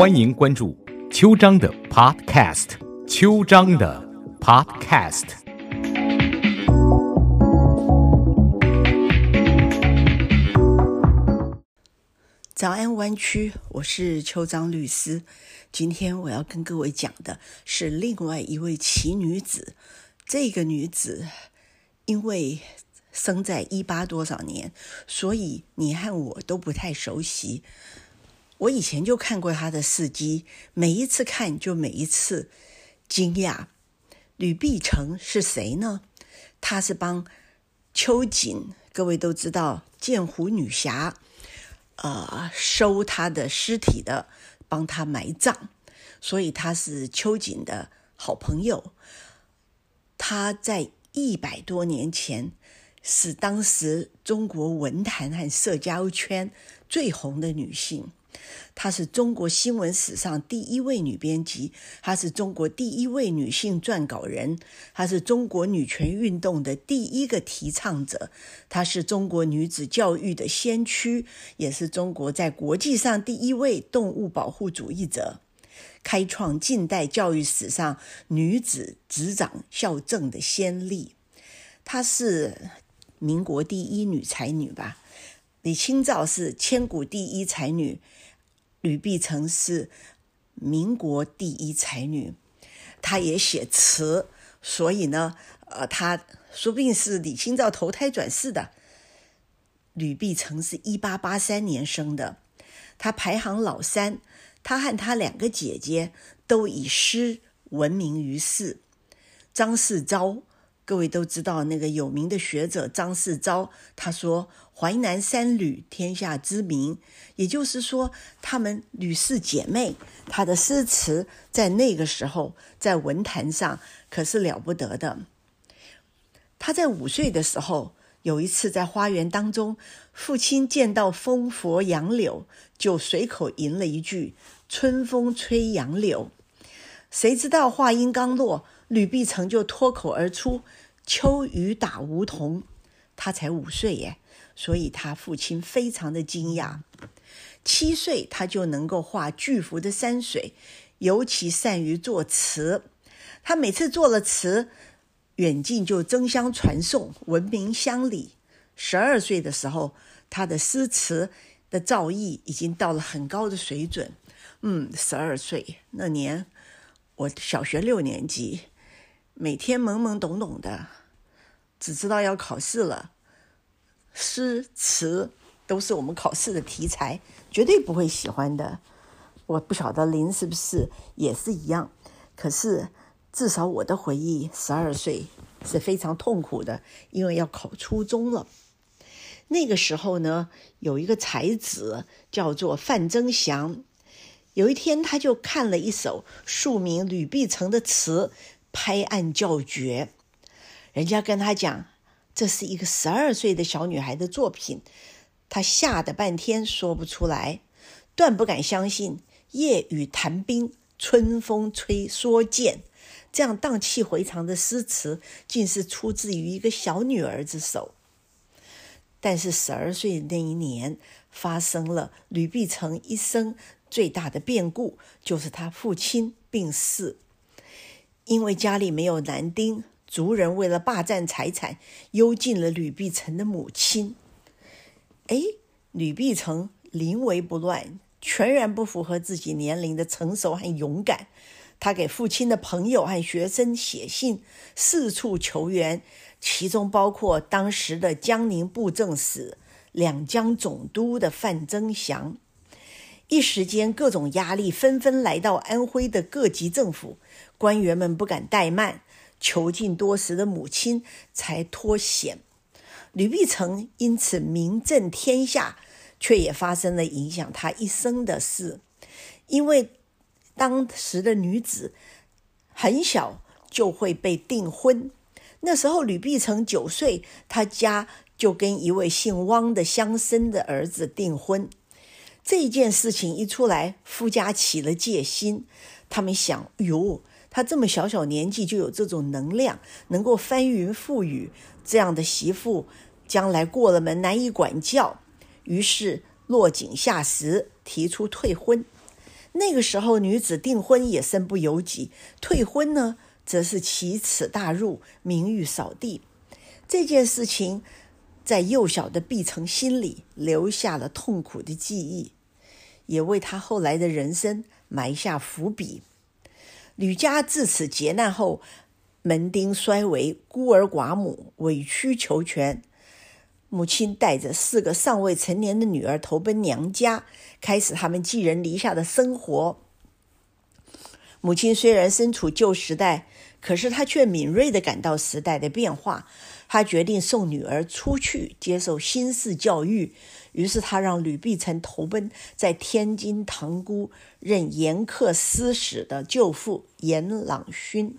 欢迎关注秋张的 Podcast，秋张的 Podcast。早安，湾区，我是邱张律师。今天我要跟各位讲的是另外一位奇女子。这个女子因为生在一八多少年，所以你和我都不太熟悉。我以前就看过他的事迹，每一次看就每一次惊讶。吕碧城是谁呢？她是帮秋瑾，各位都知道剑湖女侠。呃，收她的尸体的，帮她埋葬，所以他是秋瑾的好朋友。他在一百多年前是当时中国文坛和社交圈最红的女性。她是中国新闻史上第一位女编辑，她是中国第一位女性撰稿人，她是中国女权运动的第一个提倡者，她是中国女子教育的先驱，也是中国在国际上第一位动物保护主义者，开创近代教育史上女子执掌校正的先例。她是民国第一女才女吧？李清照是千古第一才女。吕碧城是民国第一才女，她也写词，所以呢，呃，她说不定是李清照投胎转世的。吕碧城是一八八三年生的，她排行老三，她和她两个姐姐都以诗闻名于世。张世钊。各位都知道那个有名的学者张世钊，他说“淮南三吕，天下知名”，也就是说，她们吕氏姐妹，她的诗词在那个时候在文坛上可是了不得的。她在五岁的时候，有一次在花园当中，父亲见到风拂杨柳，就随口吟了一句“春风吹杨柳”，谁知道话音刚落。吕碧城就脱口而出：“秋雨打梧桐。”他才五岁耶，所以他父亲非常的惊讶。七岁他就能够画巨幅的山水，尤其善于作词。他每次作了词，远近就争相传颂，闻名乡里。十二岁的时候，他的诗词的造诣已经到了很高的水准。嗯，十二岁那年，我小学六年级。每天懵懵懂懂的，只知道要考试了。诗词都是我们考试的题材，绝对不会喜欢的。我不晓得您是不是也是一样。可是至少我的回忆，十二岁是非常痛苦的，因为要考初中了。那个时候呢，有一个才子叫做范增祥，有一天他就看了一首庶民吕碧城的词。拍案叫绝，人家跟他讲，这是一个十二岁的小女孩的作品，她吓得半天说不出来，断不敢相信。夜雨谈兵，春风吹蓑箭，这样荡气回肠的诗词，竟是出自于一个小女儿之手。但是十二岁那一年，发生了吕碧城一生最大的变故，就是他父亲病逝。因为家里没有男丁，族人为了霸占财产，幽禁了吕碧城的母亲。哎，吕碧城临危不乱，全然不符合自己年龄的成熟和勇敢。他给父亲的朋友和学生写信，四处求援，其中包括当时的江宁布政使、两江总督的范增祥。一时间，各种压力纷纷来到安徽的各级政府官员们，不敢怠慢，囚禁多时的母亲才脱险。吕碧城因此名震天下，却也发生了影响他一生的事。因为当时的女子很小就会被订婚，那时候吕碧城九岁，他家就跟一位姓汪的乡绅的儿子订婚。这件事情一出来，夫家起了戒心。他们想：哟，他这么小小年纪就有这种能量，能够翻云覆雨，这样的媳妇将来过了门难以管教。于是落井下石，提出退婚。那个时候，女子订婚也身不由己，退婚呢，则是奇耻大辱，名誉扫地。这件事情在幼小的毕城心里留下了痛苦的记忆，也为他后来的人生埋下伏笔。吕家自此劫难后，门丁衰微，孤儿寡母，委曲求全。母亲带着四个尚未成年的女儿投奔娘家，开始他们寄人篱下的生活。母亲虽然身处旧时代，可是她却敏锐地感到时代的变化。她决定送女儿出去接受新式教育，于是他让吕碧城投奔在天津塘沽任严课司使的舅父严朗勋。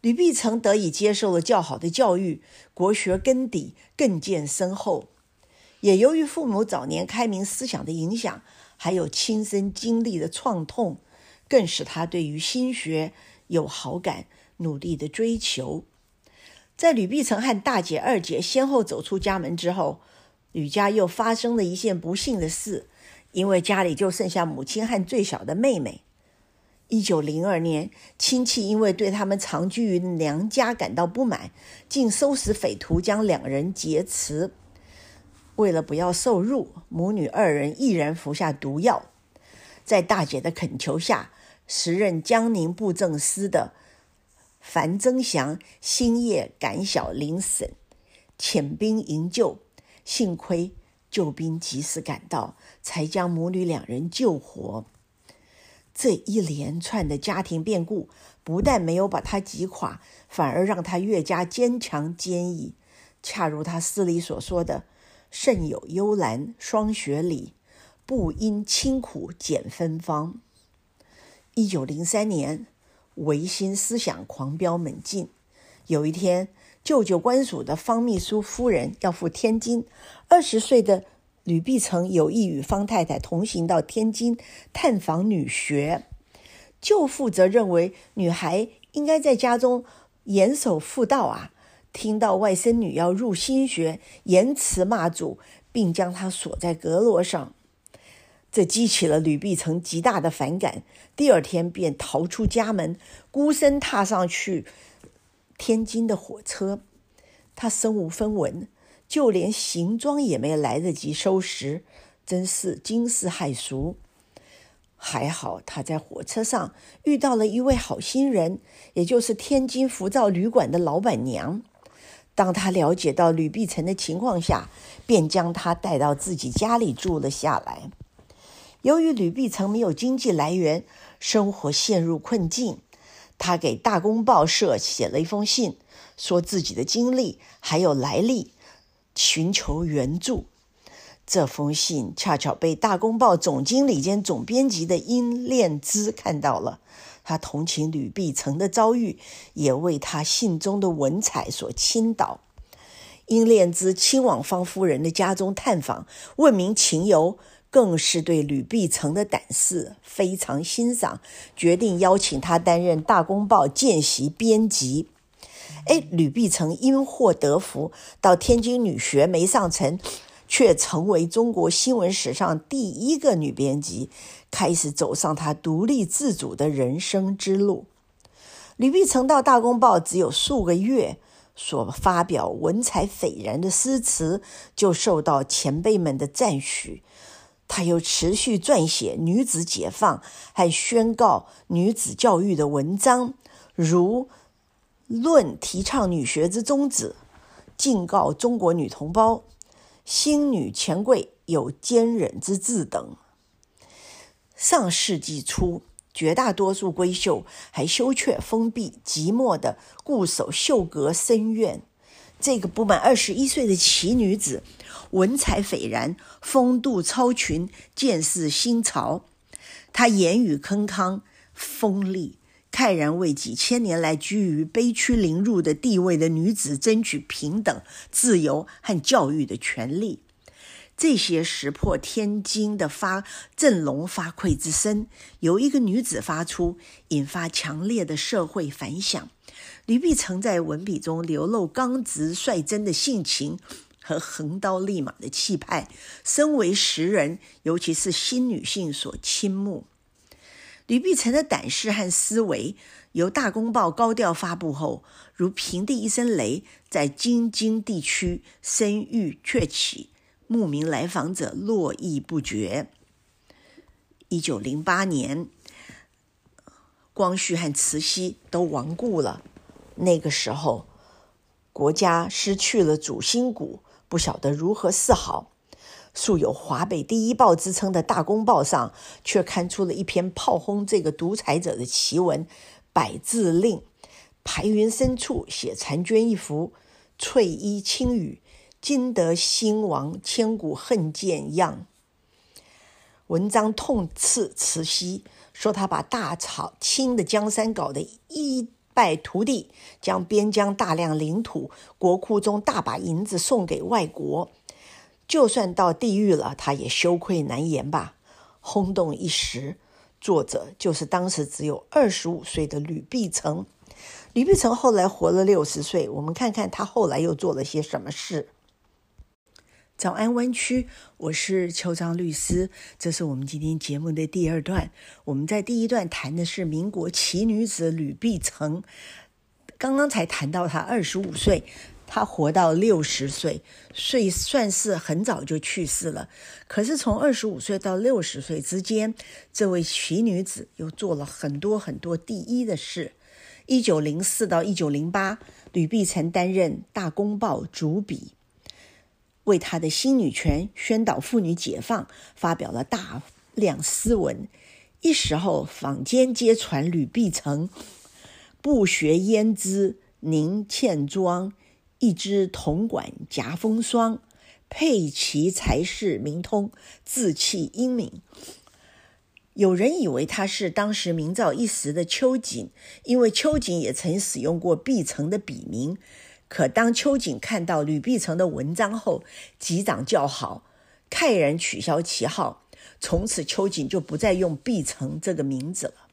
吕碧城得以接受了较好的教育，国学根底更见深厚。也由于父母早年开明思想的影响，还有亲身经历的创痛，更使他对于心学有好感，努力的追求。在吕碧城和大姐、二姐先后走出家门之后，吕家又发生了一件不幸的事，因为家里就剩下母亲和最小的妹妹。一九零二年，亲戚因为对他们长居于娘家感到不满，竟收拾匪徒将两人劫持。为了不要受辱，母女二人毅然服下毒药。在大姐的恳求下，时任江宁布政司的樊增祥星夜赶小林省，遣兵营救。幸亏救兵及时赶到，才将母女两人救活。这一连串的家庭变故，不但没有把他击垮，反而让他越加坚强坚毅。恰如他诗里所说的：“胜有幽兰霜雪里，不因清苦减芬芳。”一九零三年，维新思想狂飙猛进。有一天，舅舅官署的方秘书夫人要赴天津，二十岁的。吕碧城有意与方太太同行到天津探访女学，舅父则认为女孩应该在家中严守妇道啊。听到外甥女要入新学，言辞骂祖，并将她锁在阁楼上，这激起了吕碧城极大的反感。第二天便逃出家门，孤身踏上去天津的火车，他身无分文。就连行装也没来得及收拾，真是惊世骇俗。还好他在火车上遇到了一位好心人，也就是天津浮躁旅馆的老板娘。当他了解到吕碧城的情况下，便将他带到自己家里住了下来。由于吕碧城没有经济来源，生活陷入困境，他给《大公报》社写了一封信，说自己的经历还有来历。寻求援助，这封信恰巧被《大公报》总经理兼总编辑的殷炼之看到了。他同情吕碧城的遭遇，也为他信中的文采所倾倒。殷炼之亲往方夫人的家中探访，问明情由，更是对吕碧城的胆识非常欣赏，决定邀请他担任《大公报》见习编辑。哎，吕碧城因祸得福，到天津女学没上成，却成为中国新闻史上第一个女编辑，开始走上她独立自主的人生之路。吕碧城到《大公报》只有数个月，所发表文采斐然的诗词就受到前辈们的赞许。他又持续撰写女子解放和宣告女子教育的文章，如。论提倡女学之宗旨，敬告中国女同胞：新女权贵有坚忍之志等。上世纪初，绝大多数闺秀还羞怯封闭、寂寞的固守绣阁深院。这个不满二十一岁的奇女子，文采斐然，风度超群，见识新潮。她言语铿锵，锋利。慨然为几千年来居于卑屈凌辱的地位的女子争取平等、自由和教育的权利。这些石破天惊的发振聋发聩之声，由一个女子发出，引发强烈的社会反响。吕碧城在文笔中流露刚直率真的性情和横刀立马的气派，身为时人，尤其是新女性所倾慕。吕碧城的胆识和思维，由《大公报》高调发布后，如平地一声雷，在京津地区声誉鹊起，慕名来访者络绎不绝。一九零八年，光绪和慈禧都亡故了，那个时候，国家失去了主心骨，不晓得如何是好。素有华北第一报之称的《大公报》上，却刊出了一篇炮轰这个独裁者的奇文，百字令，排云深处写婵娟一幅，翠衣轻语，今得兴亡，千古恨见样。文章痛斥慈禧，说他把大草清的江山搞得一败涂地，将边疆大量领土、国库中大把银子送给外国。就算到地狱了，他也羞愧难言吧。轰动一时，作者就是当时只有二十五岁的吕碧城。吕碧城后来活了六十岁，我们看看他后来又做了些什么事。早安湾区，我是邱章律师，这是我们今天节目的第二段。我们在第一段谈的是民国奇女子吕碧城，刚刚才谈到她二十五岁。她活到六十岁，岁算是很早就去世了。可是从二十五岁到六十岁之间，这位奇女子又做了很多很多第一的事。一九零四到一九零八，吕碧城担任《大公报》主笔，为她的新女权宣导妇女解放，发表了大量诗文。一时候，坊间皆传吕碧城不学胭脂凝倩妆。一支铜管夹风霜，佩奇才是明通，字气英明。有人以为他是当时名噪一时的秋瑾，因为秋瑾也曾使用过碧城的笔名。可当秋瑾看到吕碧城的文章后，击掌叫好，慨然取消旗号。从此，秋瑾就不再用碧城这个名字了。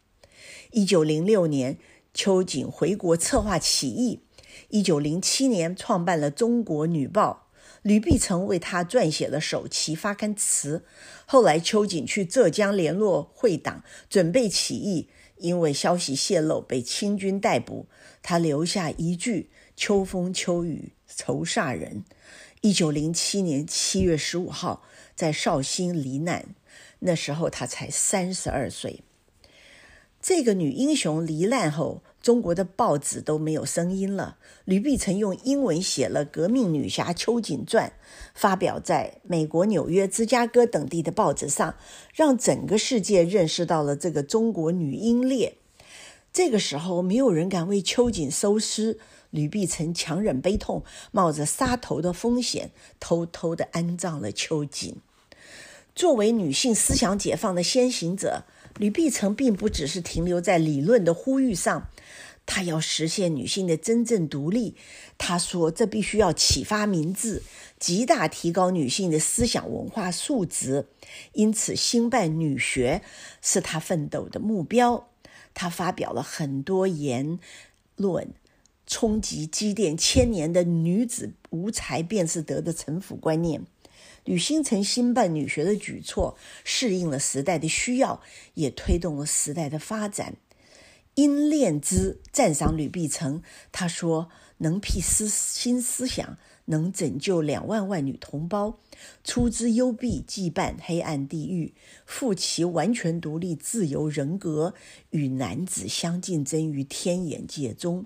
一九零六年，秋瑾回国策划起义。一九零七年，创办了《中国女报》，吕碧城为他撰写了首期发刊词。后来，秋瑾去浙江联络会党，准备起义，因为消息泄露被清军逮捕。他留下一句：“秋风秋雨愁煞人。”一九零七年七月十五号，在绍兴罹难，那时候他才三十二岁。这个女英雄罹难后。中国的报纸都没有声音了。吕碧城用英文写了《革命女侠秋瑾传》，发表在美国纽约、芝加哥等地的报纸上，让整个世界认识到了这个中国女英烈。这个时候，没有人敢为秋瑾收尸。吕碧城强忍悲痛，冒着杀头的风险，偷偷地安葬了秋瑾。作为女性思想解放的先行者，吕碧城并不只是停留在理论的呼吁上。他要实现女性的真正独立，他说这必须要启发民智，极大提高女性的思想文化素质。因此，兴办女学是他奋斗的目标。他发表了很多言论，冲击积淀千年的女子无才便是德的城府观念。吕新城兴办女学的举措，适应了时代的需要，也推动了时代的发展。因恋之赞赏吕碧城，他说：“能辟思新思想，能拯救两万万女同胞，出之幽闭，羁绊黑暗地狱，复其完全独立自由人格，与男子相竞争于天眼界中。”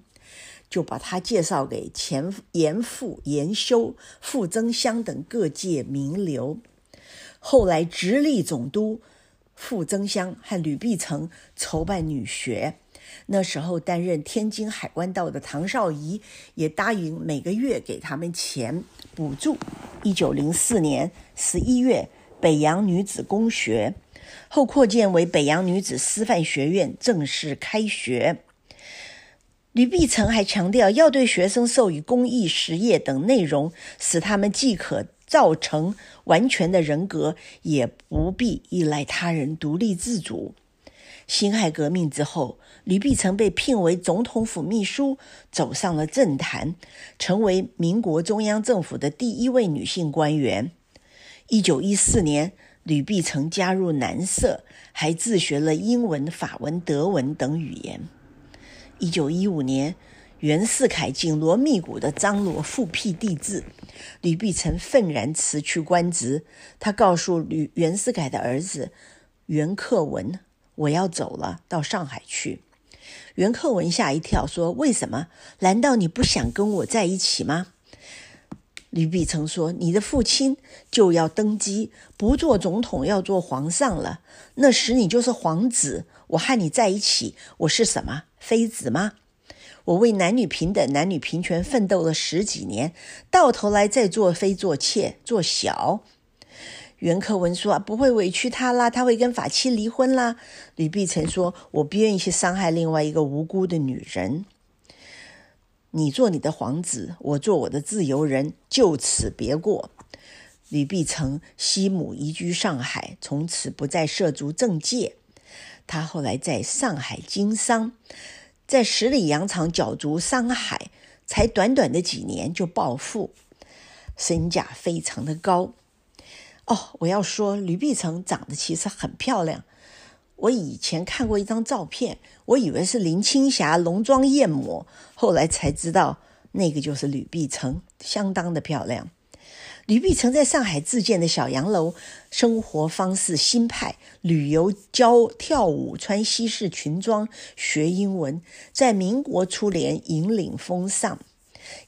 就把他介绍给钱严复、严修、傅增湘等各界名流。后来直隶总督傅增湘和吕碧城筹办女学。那时候担任天津海关道的唐绍仪也答应每个月给他们钱补助。一九零四年十一月，北洋女子公学后扩建为北洋女子师范学院，正式开学。吕碧城还强调要对学生授予公益实业等内容，使他们既可造成完全的人格，也不必依赖他人独立自主。辛亥革命之后，吕碧城被聘为总统府秘书，走上了政坛，成为民国中央政府的第一位女性官员。一九一四年，吕碧城加入南社，还自学了英文、法文、德文等语言。一九一五年，袁世凯紧锣密鼓的张罗复辟帝制，吕碧城愤然辞去官职。他告诉吕袁世凯的儿子袁克文：“我要走了，到上海去。”袁克文吓一跳，说：“为什么？难道你不想跟我在一起吗？”吕碧城说：“你的父亲就要登基，不做总统，要做皇上了。那时你就是皇子，我和你在一起，我是什么？妃子吗？我为男女平等、男女平权奋斗了十几年，到头来再做妃、做妾、做小。”袁克文说：“不会委屈他啦，他会跟法妻离婚啦。”吕碧城说：“我不愿意去伤害另外一个无辜的女人。”你做你的皇子，我做我的自由人，就此别过。吕碧城西母移居上海，从此不再涉足政界。他后来在上海经商，在十里洋场角逐商海，才短短的几年就暴富，身价非常的高。哦，我要说，吕碧城长得其实很漂亮。我以前看过一张照片，我以为是林青霞浓妆艳抹，后来才知道那个就是吕碧城，相当的漂亮。吕碧城在上海自建的小洋楼，生活方式新派，旅游、教跳舞、穿西式裙装、学英文，在民国初年引领风尚。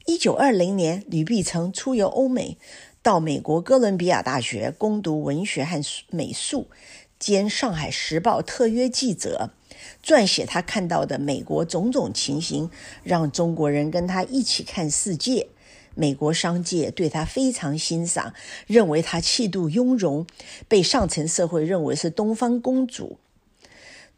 一九二零年，吕碧城出游欧美，到美国哥伦比亚大学攻读文学和美术。兼《上海时报》特约记者，撰写他看到的美国种种情形，让中国人跟他一起看世界。美国商界对他非常欣赏，认为他气度雍容，被上层社会认为是东方公主。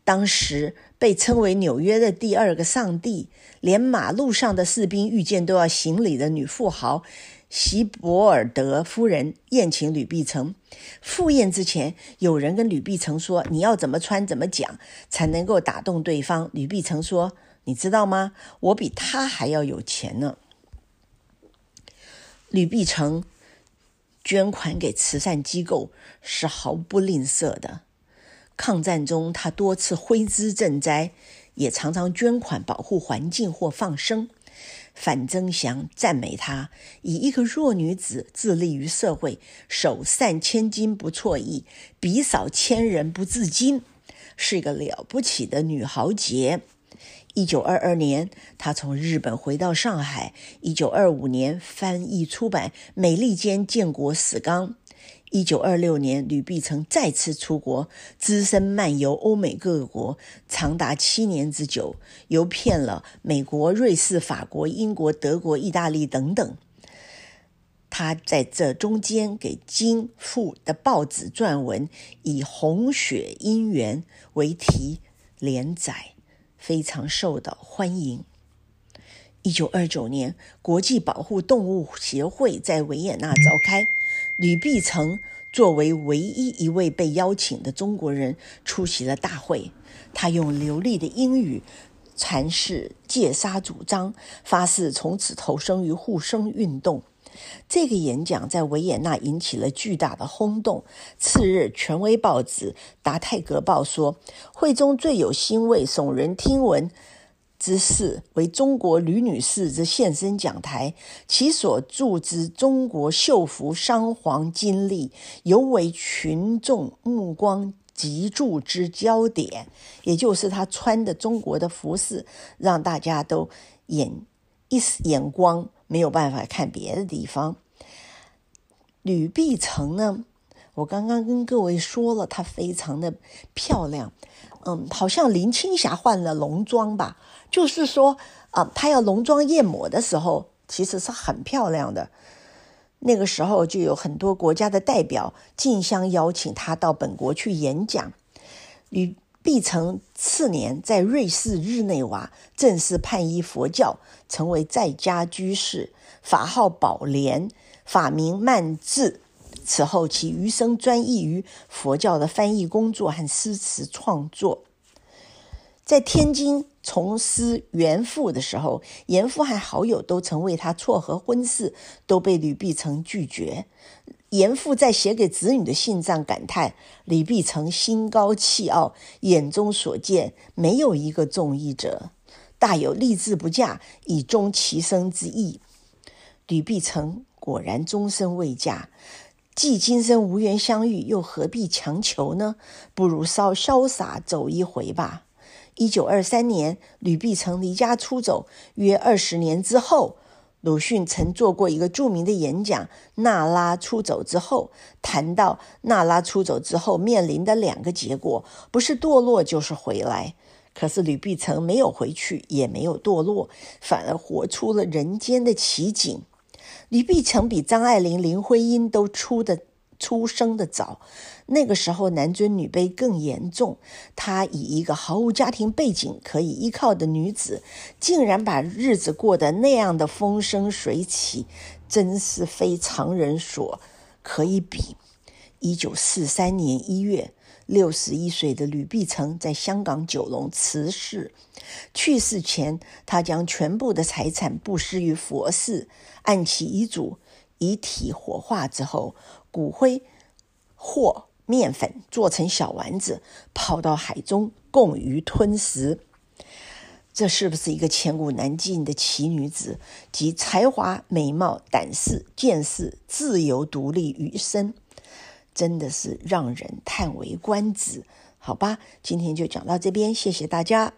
当时被称为纽约的第二个上帝，连马路上的士兵遇见都要行礼的女富豪。席伯尔德夫人宴请吕碧城，赴宴之前，有人跟吕碧城说：“你要怎么穿，怎么讲，才能够打动对方。”吕碧城说：“你知道吗？我比他还要有钱呢。”吕碧城捐款给慈善机构是毫不吝啬的。抗战中，他多次挥资赈灾，也常常捐款保护环境或放生。范增祥赞美她，以一个弱女子自立于社会，手善千金不辍意，笔扫千人不自矜，是一个了不起的女豪杰。一九二二年，他从日本回到上海。一九二五年，翻译出版《美利坚建国史纲》。一九二六年，吕碧城再次出国，只身漫游欧美各国，长达七年之久，游遍了美国、瑞士、法国、英国、德国、意大利等等。他在这中间给《金富》的报纸撰文，以《红雪姻缘》为题连载，非常受到欢迎。一九二九年，国际保护动物协会在维也纳召开。吕碧城作为唯一一位被邀请的中国人出席了大会，他用流利的英语阐释戒杀主张，发誓从此投身于护生运动。这个演讲在维也纳引起了巨大的轰动。次日，权威报纸《达泰格报》说，会中最有欣慰、耸人听闻。之事为中国吕女士之现身讲台，其所著之中国绣服商皇经历，尤为群众目光集注之焦点。也就是她穿的中国的服饰，让大家都眼一丝眼光没有办法看别的地方。吕碧城呢？我刚刚跟各位说了，她非常的漂亮，嗯，好像林青霞换了浓妆吧。就是说，啊，她要浓妆艳抹的时候，其实是很漂亮的。那个时候就有很多国家的代表竞相邀请她到本国去演讲。吕毕成次年在瑞士日内瓦正式判依佛教，成为在家居士，法号宝莲，法名曼智。此后，其余生专意于佛教的翻译工作和诗词创作。在天津从师严复的时候，严复和好友都曾为他撮合婚事，都被吕碧城拒绝。严复在写给子女的信上感叹：李碧城心高气傲，眼中所见没有一个中意者，大有立志不嫁以终其生之意。吕碧城果然终身未嫁，既今生无缘相遇，又何必强求呢？不如稍潇洒走一回吧。一九二三年，吕碧城离家出走，约二十年之后。鲁迅曾做过一个著名的演讲，《娜拉出走之后》，谈到娜拉出走之后面临的两个结果，不是堕落就是回来。可是吕碧城没有回去，也没有堕落，反而活出了人间的奇景。吕碧城比张爱玲、林徽因都出的。出生的早，那个时候男尊女卑更严重。她以一个毫无家庭背景可以依靠的女子，竟然把日子过得那样的风生水起，真是非常人所可以比。一九四三年一月，六十一岁的吕碧城在香港九龙辞世。去世前，他将全部的财产布施于佛寺，按其遗嘱，遗体火化之后。骨灰或面粉做成小丸子，抛到海中供鱼吞食。这是不是一个千古难尽的奇女子？集才华、美貌、胆识、见识、自由、独立于身，真的是让人叹为观止。好吧，今天就讲到这边，谢谢大家。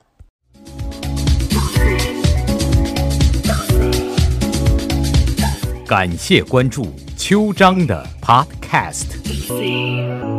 感谢关注。秋章的 Podcast。